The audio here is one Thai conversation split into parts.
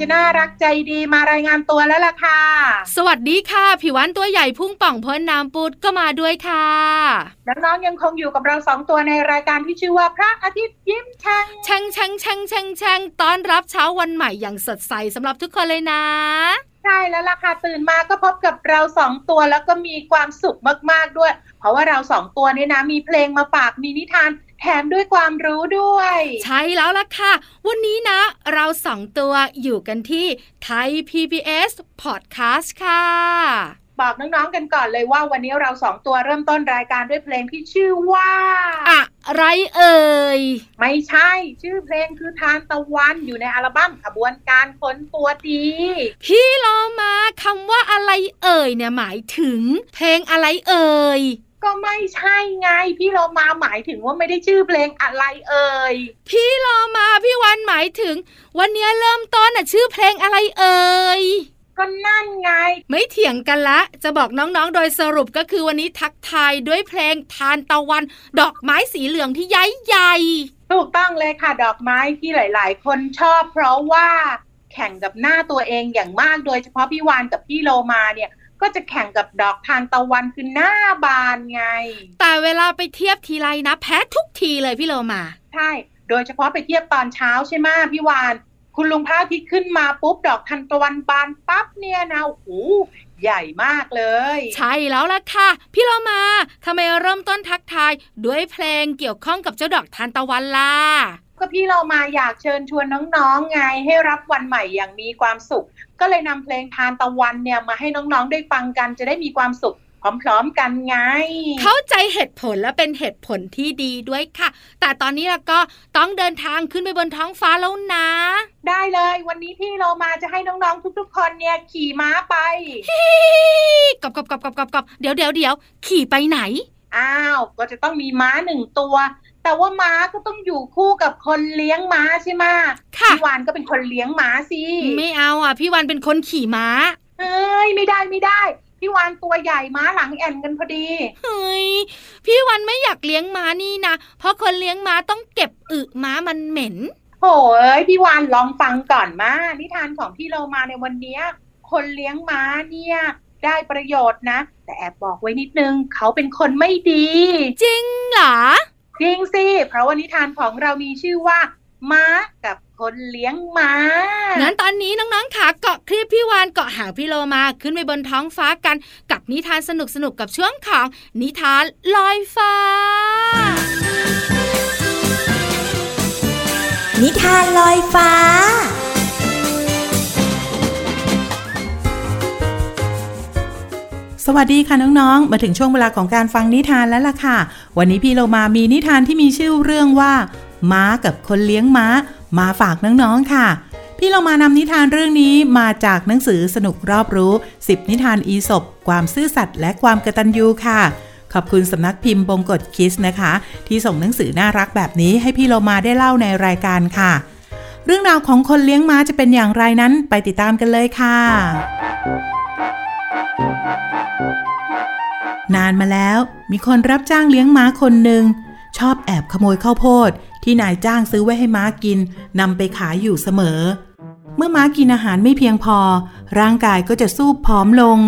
จะน่ารักใจดีมารายงานตัวแล้วล่ะค่ะ สวัสดีค่ะ ผิววันตัวใหญ่พุ่งป่องพ้นน้ำปุดก็มาด้วยค่ะน้องๆยังคงอยู่กับเราสองตัวในรายการที่ชื่อว่าพระอาทิตย์ยิ้มแฉ่งแช่งแช่งแช่งแช่งแช่งต้อนรับเช้าวันใหม่อย่างสดใสสำหรับทุกคนเลยนะใช่แล้วล่ะค่ะตื่นมาก็พบกับเราสองตัวแล้วก็มีความสุขมากๆด้วย เพราะว่าเราสองตัวนี้นะ มีเพลงมาฝากมีนิทาน แถมด้วยความรู้ด้วย ใช่แล้วล่ะค่ะ วันนี้นะ เราสองตัวอยู่กันที่ไทย PBS Podcast ค่ะบอกน้องๆกันก่อนเลยว่าวันนี้เราสองตัวเริ่มต้นรายการด้วยเพลงที่ชื่อว่า อะไรเอ่ย ไม่ใช่ชื่อเพลงคือทานตะวันอยู่ในอัลบั้มขบวนการค้นตัวดี พี่โลมาคำว่าอะไรเอ่ยเนี่ยหมายถึง เพลงอะไรเอ่ย ก็ไม่ใช่ไง พี่เรามาหมายถึงว่าไม่ได้ชื่อเพลงอะไรเอ่ยพี่โลมาพี่วันหมายถึง วันนี้เริ่มต้นน่ะชื่อเพลงอะไรเอ่ยก็นั่นไง ไม่เถียงกันละ จะบอกน้องๆ โดยสรุปก็คือวันนี้ทักทายด้วยเพลงทานตะวัน ดอกไม้สีเหลืองที่ใหญ่ใหญ่ถูกต้องเลยค่ะ ดอกไม้ที่หลาย ๆ คนชอบ เพราะว่าแข่งกับหน้าตัวเองอย่างมากโดยเฉพาะพี่วานกับพี่โลมาเนี่ย ก็จะแข่งกับดอกทานตะวันคือหน้าบานไง แต่เวลาไปเทียบทีไรนะแพ้ทุกทีเลยพี่โลมาใช่โดยเฉพาะไปเทียบตอนเช้าใช่ไหมพี่วาน คุณลุงพระอาทิตย์ขึ้นมาปุ๊บดอกทานตะวันบานปั๊บเนี่ยนะโอ้โหใหญ่มากเลย ใช่แล้วล่ะค่ะ พี่โลมาทำไมเริ่มต้นทักทายด้วยเพลงเกี่ยวข้องกับเจ้าดอกทานตะวันล่ะ ก็พี่เรามาอยากเชิญชวนน้องๆไงให้รับวันใหม่อย่างมีความสุข ก็เลยนำเพลงทานตะวันเนี่ยมาให้น้องๆได้ฟังกันจะได้มีความสุขพร้อมๆกันไง เข้าใจเหตุผลและเป็นเหตุผลที่ดีด้วยค่ะ แต่ตอนนี้เราก็ต้องเดินทางขึ้นไปบนท้องฟ้าแล้วนะ ได้เลย วันนี้พี่เรามาจะให้น้องๆทุกๆ คนเนี่ยขี่ม้าไปกบกบกบกบกบกอบเดี๋ยวเดี๋ยวเดี๋ยวขี่ไปไหน อ้าวก็จะต้องมีม้าหนึ่งตัว แต่ว่าม้าก็ต้องอยู่คู่กับคนเลี้ยงม้าใช่ไหมค่ะพี่วานก็เป็นคนเลี้ยงม้าสิไม่เอาอะพี่วันเป็นคนขี่ม้าเฮ้ยไม่ได้ไม่ได้พี่วานตัวใหญ่ม้าหลังแอนกันพอดีเฮ้ยพี่วันไม่อยากเลี้ยงม้านี่นะเพราะคนเลี้ยงม้าต้องเก็บอึม้ามันเหม็นโอ้ยพี่วานลองฟังก่อนมานิทานของพี่เรามาในวันเนี้ยคนเลี้ยงม้าเนี่ยได้ประโยชน์นะ แต่แอบบอกไว้นิดนึง เขาเป็นคนไม่ดี จริงเหรอ จริงสิ เพราะว่านิทานของเรามีชื่อว่า ม้ากับคนเลี้ยงม้า งั้นตอนนี้น้องๆขาเกาะคลิปพี่วานเกาะหางพี่โลมาขึ้นไปบนท้องฟ้ากันกับนิทานสนุกๆกับช่วงของนิทานลอยฟ้า นิทานลอยฟ้า สวัสดีค่ะน้องๆ มาถึงช่วงเวลาของการฟังนิทานแล้วล่ะค่ะ วันนี้พี่เรามามีนิทานที่มีชื่อเรื่องว่า ม้ากับคนเลี้ยงม้า มาฝากน้องๆค่ะ พี่เรามานำนิทานเรื่องนี้มาจากหนังสือสนุกรอบรู้10นิทานอีสบความซื่อสัตย์และความกระตัญญูค่ะ ขอบคุณสำนักพิมพ์บงกฎคิสนะคะ ที่ส่งหนังสือน่ารักแบบนี้ให้พี่เรามาได้เล่าในรายการค่ะ เรื่องราวของคนเลี้ยงม้าจะเป็นอย่างไรนั้นไปติดตามกันเลยค่ะ นานมาแล้วมีคนรับจ้างเลี้ยงม้าคนหนึ่ง ชอบแอบขโมยข้าวโพด ที่นายจ้างซื้อไว้ให้ม้ากินนำไปขายอยู่เสมอ เมื่อม้ากินอาหารไม่เพียงพอ ร่างกายก็จะสู้ผอมลง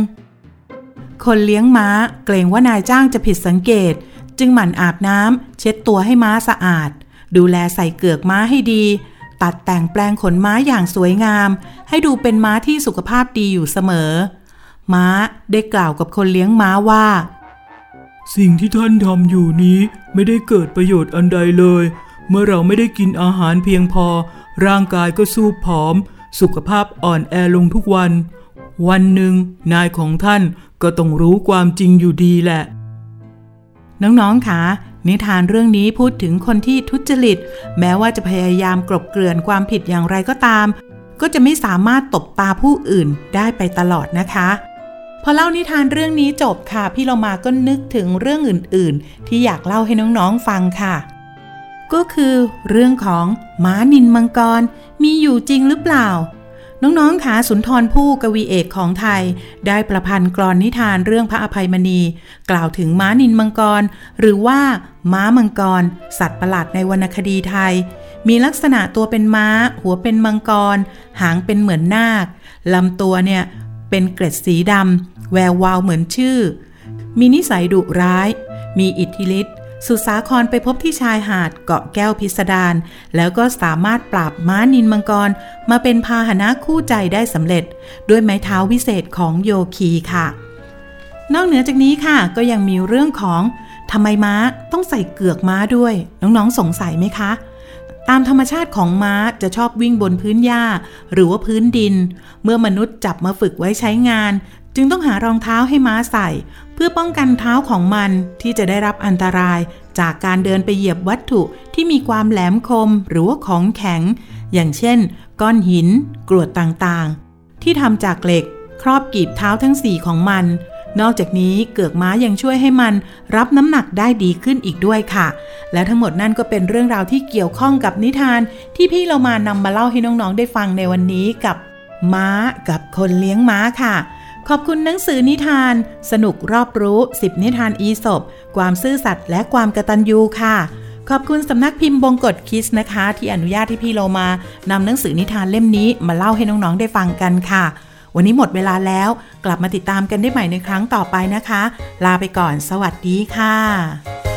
คนเลี้ยงม้าเกรงว่านายจ้างจะผิดสังเกต จึงหมั่นอาบน้ำเช็ดตัวให้ม้าสะอาด ดูแลใส่เกือกม้าให้ดี ตัดแต่งแปลงขนม้าอย่างสวยงาม ให้ดูเป็นม้าที่สุขภาพดีอยู่เสมอ ม้าได้กล่าวกับคนเลี้ยงม้าว่า สิ่งที่ท่านทำอยู่นี้ไม่ได้เกิดประโยชน์อันใดเลย เมื่อเราไม่ได้กินอาหารเพียงพอ ร่างกายก็สู้ผอม สุขภาพอ่อนแอลงทุกวัน วันหนึ่งนายของท่านก็ต้องรู้ความจริงอยู่ดีแหละ น้องๆคะนิทานเรื่องนี้พูดถึงคนที่ทุจริต แม้ว่าจะพยายามกลบเกลื่อนความผิดอย่างไรก็ตาม ก็จะไม่สามารถตบตาผู้อื่นได้ไปตลอดนะคะ พอเล่านิทานเรื่องนี้จบค่ะ พี่เรามาก็นึกถึงเรื่องอื่นๆ ที่อยากเล่าให้น้องๆฟังค่ะ ก็คือเรื่องของม้านินมังกร มีอยู่จริงหรือเปล่า น้องๆขาสุนทรภู่กวีเอกของไทย ได้ประพันธ์กลอนนิทานเรื่องพระอภัยมณี กล่าวถึงม้านินมังกร หรือว่าม้ามังกร สัตว์ประหลาดในวรรณคดีไทย มีลักษณะตัวเป็นม้า หัวเป็นมังกร หางเป็นเหมือนนาคลำตัวเนี่ยเป็นเกล็ดสีดำ แวววาวเหมือนชื่อ มีนิสัยดุร้าย มีอิทธิฤทธิ์สุสาครไปพบที่ชายหาดเกาะแก้วพิสดารแล้วก็สามารถปราบม้านินมังกร มาเป็นพาหนะคู่ใจได้สำเร็จ ด้วยไม้เท้าวิเศษของโยคีค่ะ นอกเหนือจากนี้ค่ะ ก็ยังมีเรื่องของทำไมม้าต้องใส่เกือกม้าด้วย น้องๆสงสัยไหมคะ ตามธรรมชาติของม้าจะชอบวิ่งบนพื้นหญ้า หรือว่าพื้นดิน เมื่อมนุษย์จับมาฝึกไว้ใช้งาน จึงต้องหารองเท้าให้ม้าใส่ เพื่อป้องกันเท้าของมันที่จะได้รับอันตราย จากการเดินไปเหยียบวัตถุที่มีความแหลมคมหรือว่าของแข็ง อย่างเช่น ก้อนหิน กรวดต่างๆ ที่ทำจากเหล็ก ครอบกีบเท้าทั้งสี่ของมัน นอกจากนี้เกือกม้ายังช่วยให้มันรับน้ำหนักได้ดีขึ้นอีกด้วยค่ะ และทั้งหมดนั่นก็เป็นเรื่องราวที่เกี่ยวข้องกับนิทาน ที่พี่เรามานำมาเล่าให้น้องๆได้ฟังในวันนี้กับม้ากับคนเลี้ยงม้าค่ะ ขอบคุณหนังสือนิทาน สนุกรอบรู้ 10 นิทานอีสบความซื่อสัตย์และความกระตันยูค่ะ ขอบคุณสำนักพิมพ์บงกฎคิสนะคะ ที่อนุญาตที่พี่เรามานำหนังสือนิทานเล่มนี้มาเล่าให้น้องๆได้ฟังกันค่ะ วันนี้หมดเวลาแล้ว กลับมาติดตามกันได้ใหม่ในครั้งต่อไปนะคะ ลาไปก่อน สวัสดีค่ะ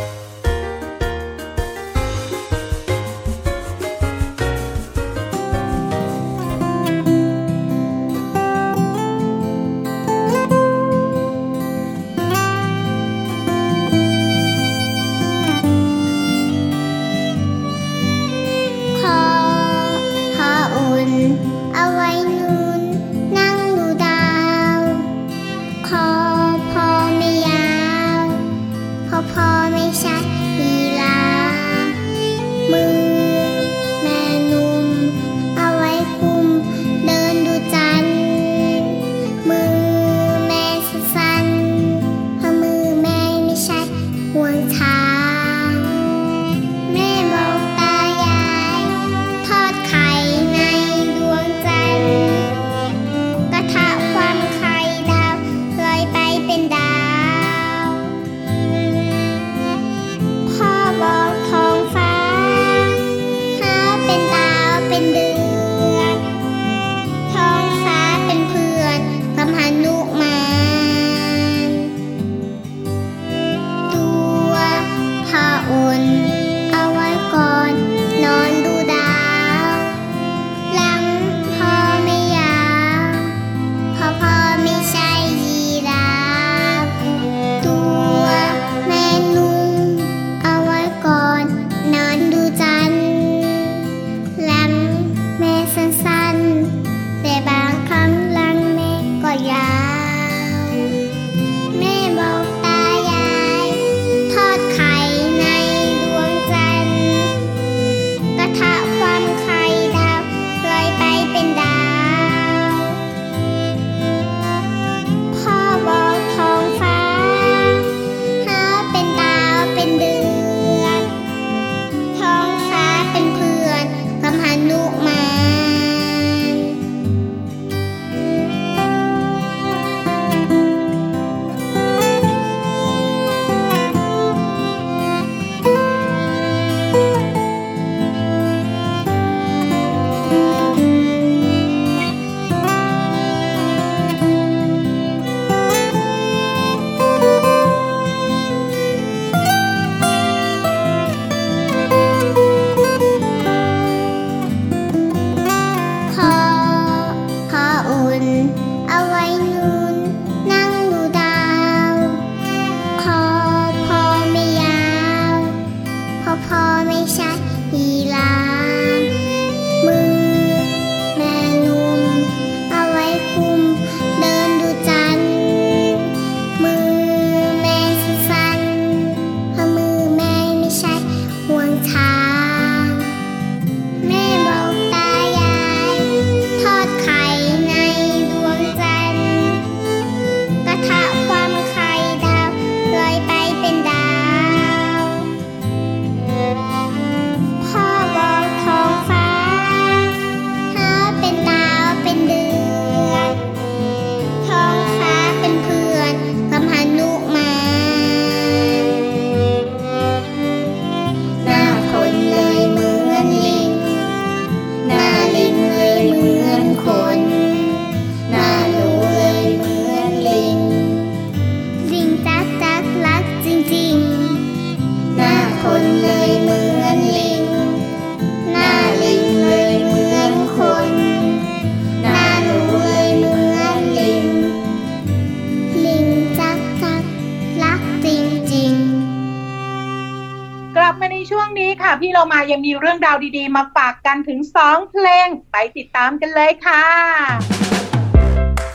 พี่เรามายังมีเรื่องราวดีๆ มาฝากกันถึงสองเพลง ไปติดตามกันเลยค่ะ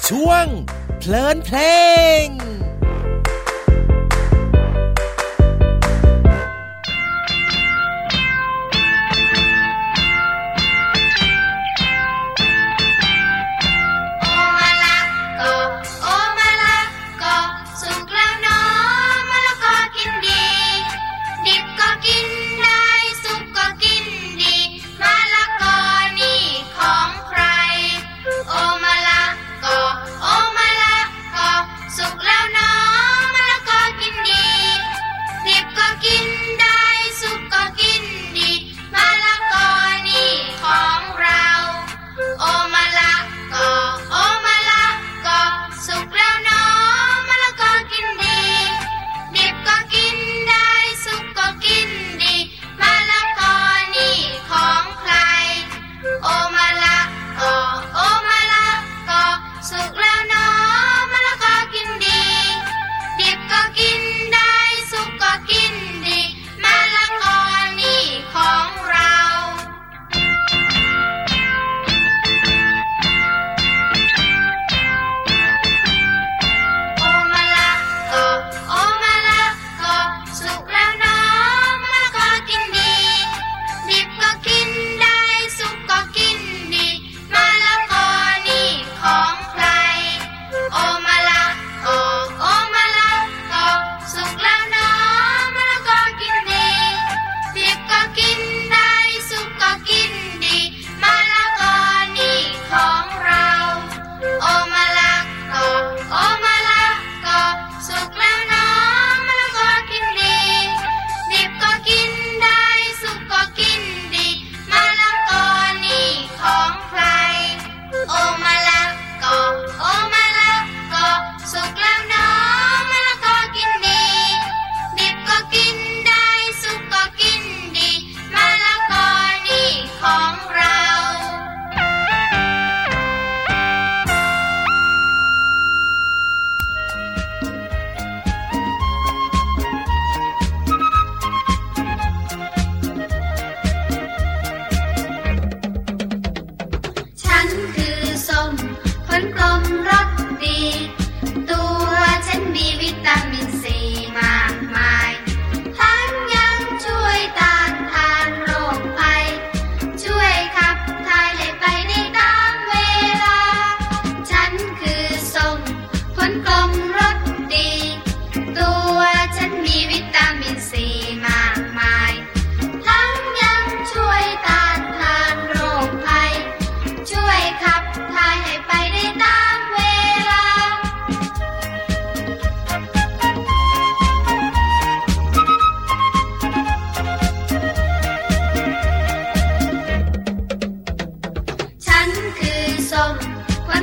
ช่วงเพลินเพลง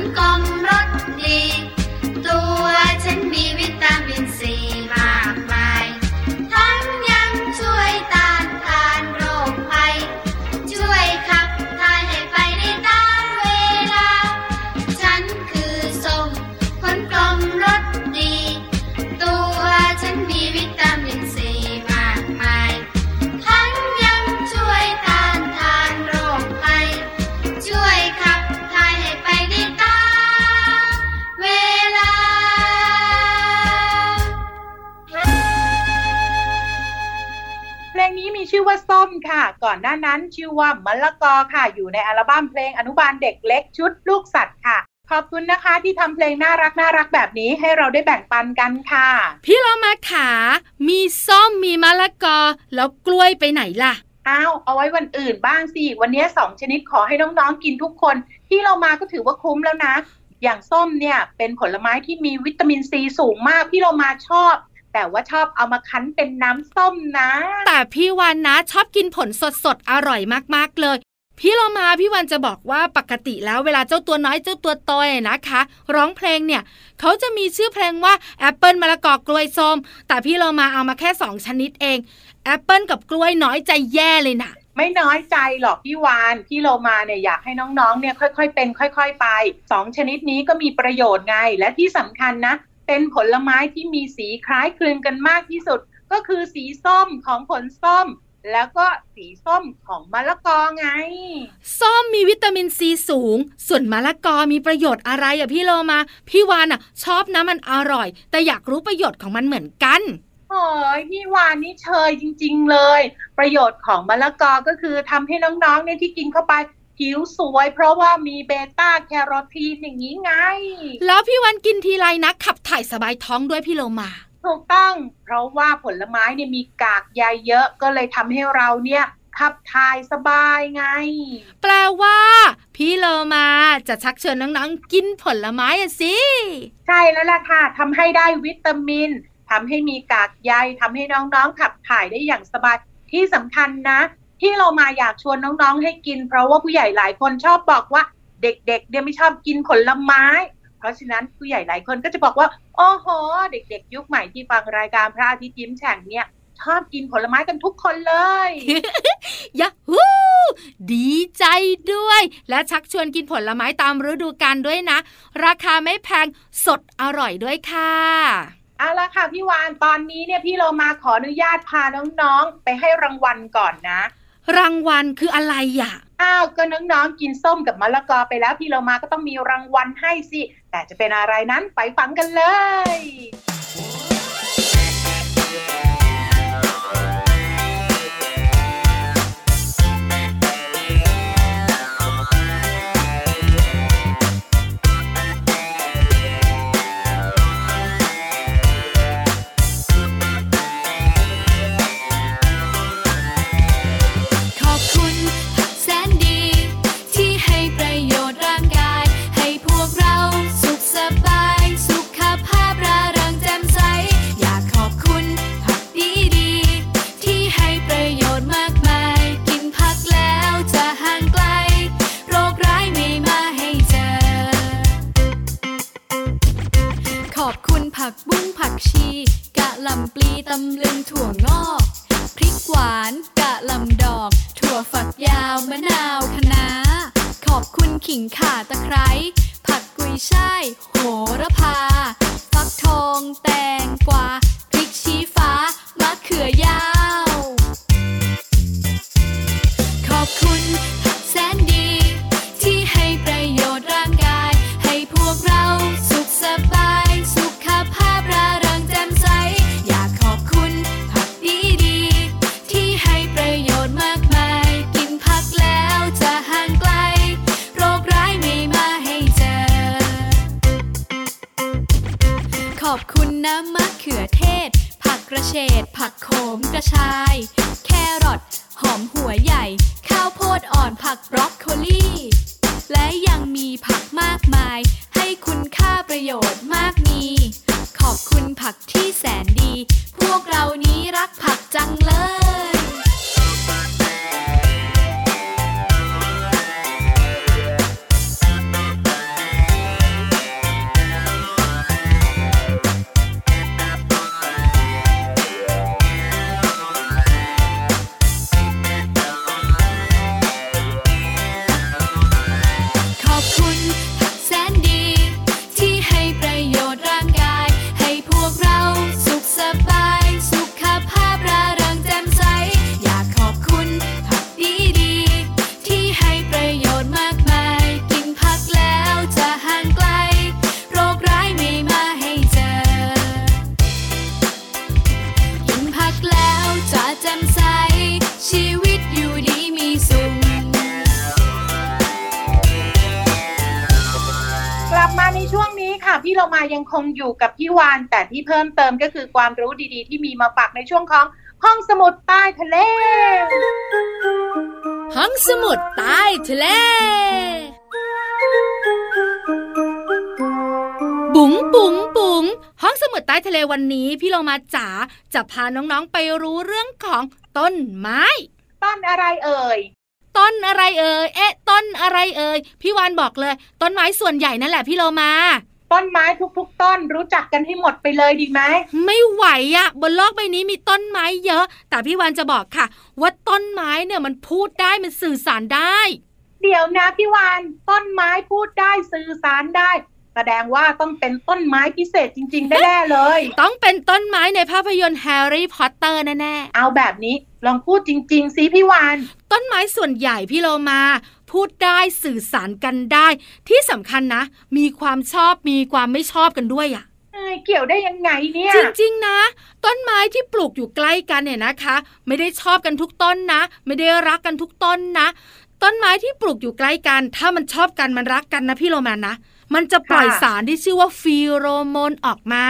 ผลกลมรสดี ตัวฉันมีวิตามินซี ค่ะ ก่อนหน้านั้นชื่อว่ามะละกอค่ะ อยู่ในอัลบั้มเพลงอนุบาลเด็กเล็กชุดลูกสัตว์ค่ะ ขอบคุณนะคะที่ทำเพลงน่ารักน่ารักแบบนี้ให้เราได้แบ่งปันกันค่ะ พี่เรามาขา มีส้มมีมะละกอ แล้วกล้วยไปไหนล่ะอ้าวเอาไว้วันอื่นบ้างสิ วันนี้สองชนิดขอให้น้องๆกินทุกคน ที่เรามาก็ถือว่าคุ้มแล้วนะ อย่างส้มเนี่ยเป็นผลไม้ที่มีวิตามินซีสูงมาก พี่เรามาชอบ แต่ว่าชอบเอามาคั้นเป็นน้ำส้มนะ แต่พี่วันนะชอบกินผลสดๆอร่อยมากๆเลย พี่เรามาพี่วันจะบอกว่าปกติแล้วเวลาเจ้าตัวน้อยเจ้าตัวโตนะคะ ร้องเพลงเนี่ย เขาจะมีชื่อเพลงว่าแอปเปิลมะละกอกล้วยส้มแต่พี่เรามาเอามาแค่สองชนิดเองแอปเปิลกับกล้วยน้อยใจแย่เลยนะไม่น้อยใจหรอกพี่วันพี่โลมาเนี่ยอยากให้น้องๆเนี่ยค่อยๆเป็น ค่อย ๆ ไปสองชนิดนี้ก็มีประโยชน์ไง และที่สำคัญนะ เป็นผลไม้ที่มีสีคล้ายคลึงกันมากที่สุด ก็คือสีส้มของผลส้ม แล้วก็สีส้มของมะละกอไง ส้มมีวิตามินซีสูง ส่วนมะละกอมีประโยชน์อะไรอะพี่โลมา พี่วานอะชอบนะมันอร่อย แต่อยากรู้ประโยชน์ของมันเหมือนกันโอ้ยพี่วานนี่เชยจริง ๆ เลย ประโยชน์ของมะละกอก็คือทำให้น้องๆเนี่ยที่กินเข้าไป ผิวสวย เพราะว่ามีเบต้าแคโรทีนอย่างนี้ไง แล้วพี่วันกินทีไรนะขับถ่ายสบายท้องด้วยพี่โลมาถูกต้อง เพราะว่าผลไม้เนี่ยมีกากใยเยอะก็เลยทำให้เราเนี่ยขับถ่ายสบายไง แปลว่า พี่โลมาจะชักเชิญน้องๆ กินผลไม้อะสิ ใช่แล้วล่ะค่ะทำให้ได้วิตามินทำให้มีกากใยทำให้น้องๆขับถ่ายได้อย่างสบายที่สำคัญนะ ที่เรามาอยากชวนน้องๆให้กิน เพราะว่าผู้ใหญ่หลายคนชอบบอกว่าเด็กๆเนี่ยไม่ชอบกินผลไม้ เพราะฉะนั้นผู้ใหญ่หลายคนก็จะบอกว่า โอ้โห เด็กๆ ยุคใหม่ที่ฟังรายการพระอาทิตย์ยิ้มแฉ่งเนี่ยชอบกินผลไม้กันทุกคนเลยยะฮูดีใจด้วย และชักชวนกินผลไม้ตามฤดูกาลด้วยนะ ราคาไม่แพงสดอร่อยด้วยค่ะเอาละค่ะพี่วานตอนนี้เนี่ยพี่เรามาขออนุญาตพาน้องๆ ไปให้รางวัลก่อนนะ รางวัลคืออะไรอะอ้าวก็น้องๆกินส้มกับมะละกอไปแล้วพี่เรามาก็ต้องมีรางวัลให้สิ แต่จะเป็นอะไรนั้นไปฟังกันเลย ขมกระชาย งคงอยู่กับพี่วานแต่ที่เพิ่มเติมก็คือความรู้ดีๆ ที่มีมาฝากในช่วงของห้องสมุดใต้ทะเล ห้องสมุดใต้ทะเล บุ๋งบุ๋งบุ๋งห้องสมุดใต้ทะเลวันนี้พี่เรามาจ๋าจะพาน้องๆไปรู้เรื่องของต้นไม้ ต้นอะไรเอ่ยต้นอะไรเอ่ย เอ๊ะ ต้นอะไรเอ่ย พี่วานบอกเลย ต้นไม้ส่วนใหญ่นั่นแหละพี่โลมา ต้นไม้ทุก ๆ ต้นรู้จักกันให้หมดไปเลยดีไหมไม่ไหวอะบนโลกใบนี้มีต้นไม้เยอะ แต่พี่วานจะบอกค่ะ ว่าต้นไม้เนี่ยมันพูดได้มันสื่อสารได้ เดี๋ยวนะพี่วานต้นไม้พูดได้สื่อสารได้ แสแสดงว่าต้องเป็นต้นไม้พิเศษจริง ๆ แน่ๆเลย ต้องเป็นต้นไม้ในภาพยนตร์แฮร์รี่พอตเตอร์แน่เอาแบบนี้ลองพูดจริง ๆสิพี่วานๆต้นไม้ส่วนใหญ่พี่โลมา พูดได้สื่อสารกันได้ ที่สำคัญนะ มีความชอบมีความไม่ชอบกันด้วยอะเอ้ยเกี่ยวได้ยังไงเนี่ย จริง ๆ นะ ต้นไม้ที่ปลูกอยู่ใกล้กันเนี่ยนะคะ ไม่ได้ชอบกันทุกต้นนะ ไม่ได้รักกันทุกต้นนะ ต้นไม้ที่ปลูกอยู่ใกล้กัน ถ้ามันชอบกันมันรักกันนะพี่โรแมนนะมันจะปล่อยสารที่ชื่อว่าฟีโรโมนออกมา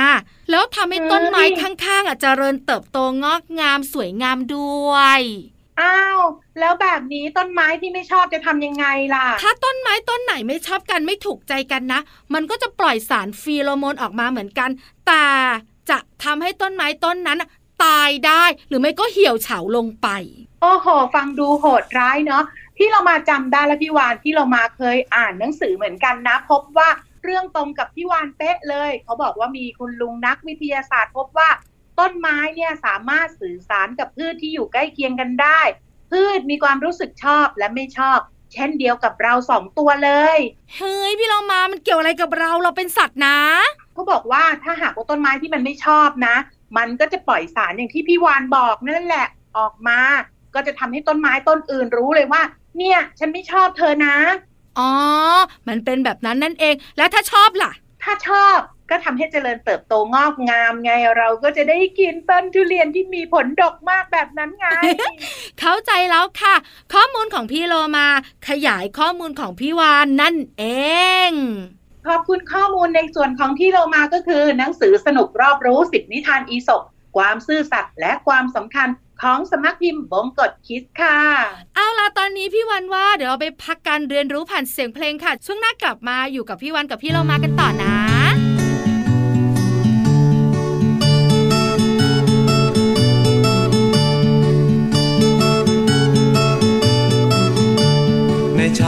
แล้วทำให้ต้นไม้ข้างๆอะเจริญเติบโตงอกงามสวยงามด้วย อ้าว แล้วแบบนี้ต้นไม้ที่ไม่ชอบจะทำยังไงล่ะ ถ้าต้นไม้ต้นไหนไม่ชอบกันไม่ถูกใจกันนะ มันก็จะปล่อยสารฟีโรโมนออกมาเหมือนกัน แต่จะทำให้ต้นไม้ต้นนั้นน่ะตายได้หรือไม่ก็เหี่ยวเฉาลงไป โอ้โห ฟังดูโหดร้ายเนาะพี่เรามาจำได้แล้วพี่วานพี่เรามาเคยอ่านหนังสือเหมือนกันนะ พบว่าเรื่องตรงกับพี่วานเป๊ะเลย เขาบอกว่ามีคุณลุงนักวิทยาศาสตร์ พบว่า ต้นไม้เนี่ยสามารถสื่อสารกับพืชที่อยู่ใกล้เคียงกันได้ พืชมีความรู้สึกชอบและไม่ชอบ เช่นเดียวกับเราสองตัวเลย เฮ้ยพี่เรามามันเกี่ยวอะไรกับเราเราเป็นสัตว์นะเขาบอกว่าถ้าหากว่าต้นไม้ที่มันไม่ชอบนะ มันก็จะปล่อยสารอย่างที่พี่วานบอกนั่นแหละออกมา ก็จะทำให้ต้นไม้ต้นอื่นรู้เลยว่า เนี่ย ฉันไม่ชอบเธอนะอ๋อ มันเป็นแบบนั้นนั่นเอง แล้วถ้าชอบล่ะ ถ้าชอบ ก็ทำให้เจริญเติบโตงอกงามไงเราก็จะได้กินต้นทุเรียนที่มีผลดกมากแบบนั้นไง เข้าใจแล้วค่ะ ข้อมูลของพี่โลมา ขยายข้อมูลของพี่วานนั่นเองขอบคุณข้อมูลในส่วนของที่เรามาก็คือ หนังสือสนุกรอบรู้สิบนิทานอีสบความซื่อสัตย์และความสำคัญของสำนักพิมพ์บงกฎคิดค่ะ เอาล่ะตอนนี้พี่วันว่าเดี๋ยวเราไปพักการเรียนรู้ผ่านเสียงเพลงค่ะ ช่วงหน้ากลับมาอยู่กับพี่วันกับพี่โลมากันต่อนะ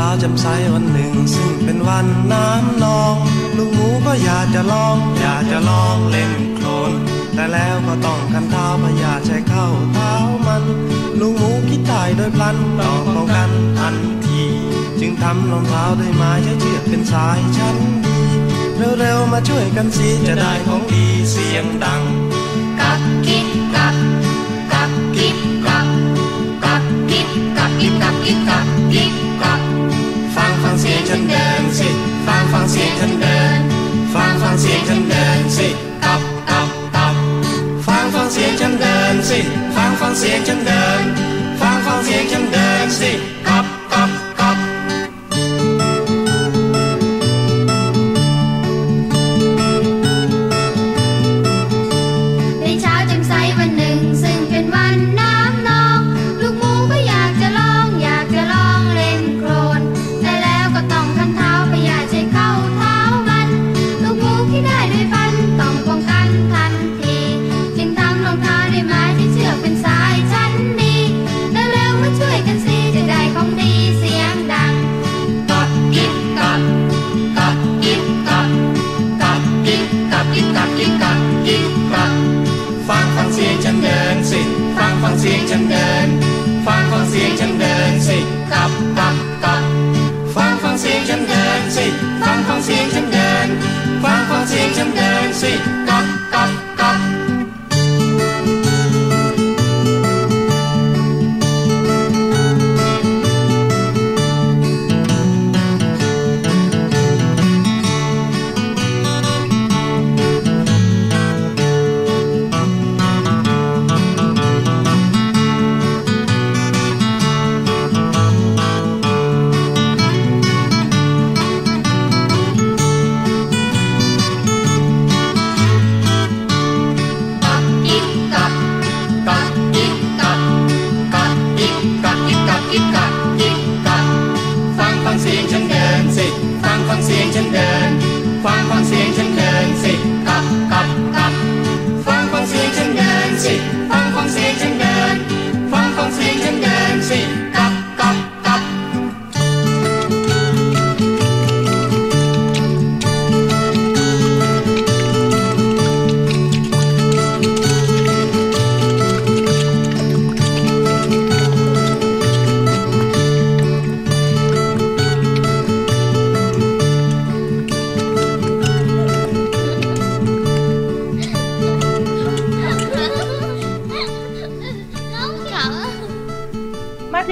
ช้าจำใสวันหนึ่ง ซึ่งเป็นวันน้ำนอง ลูกหมูก็อยากจะลอง อยากจะลองเล่นโคลน แต่แล้วก็ต้องกันเท้าพยาใช้เข้าเท้ามัน ลูกหมูคิดตายโดยพลันต้องป้องกันทันที จึงทำรองเท้าด้วยไม้ใช้เชือกเป็นสายชั้นดีเร็วๆมาช่วยกันสิจะได้ของดีเสียงดังกับกิ๊บกั ฉันเดินสิ ฟังฟังเสียงฉันเดิน ฟังฟังเสียงฉันเดินสิกับกับกับฟังฟังเสียงฉันเดินสิ ฟังฟังเสียงฉันเดิน ฟังฟังเสียงฉันเดินสิ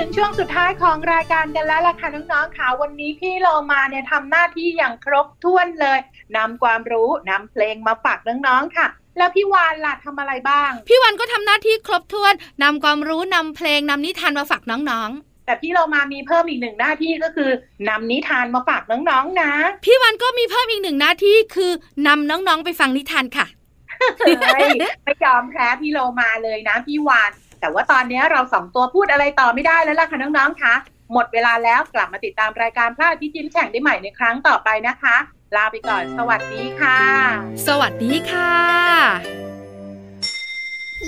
งช่วงสุดท้ายของรายการกันแล้วล่ะค่ะน้องๆค่ะวันนี้พี่โลมาเนี่ยทำหน้าที่อย่างครบถ้วนเลยนำความรู้นำเพลงมาฝากน้องๆค่ะ แล้วพี่วานล่ะทำอะไรบ้าง พี่วันก็ทำหน้าที่ครบถ้วนนำความรู้นำเพลงนำนิทานมาฝากน้องๆแต่พี่โลมามีเพิ่มอีกหนึ่งหน้าที่ก็คือนำนิทานมาฝากน้องๆนะ พี่วันก็มีเพิ่มอีกหนึ่งหน้าที่คือนำน้องๆไปฟังนิทานค่ะเฮ้ยไม่ยอมแพ้พี่โลมาเลยนะพี่วาน แต่ว่าตอนนี้เราสองตัวพูดอะไรต่อไม่ได้แล้วล่ะค่ะน้องๆคะหมดเวลาแล้วกลับมาติดตามรายการพระอาทิตย์ยิ้มแฉ่งได้ใหม่ในครั้งต่อไปนะคะ ลาไปก่อน สวัสดีค่ะ สวัสดีค่ะ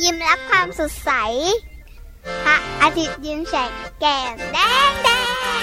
ยิ้มรับความสดใสพระอาทิตย์ยิ้มแฉกแก้มแดงแดง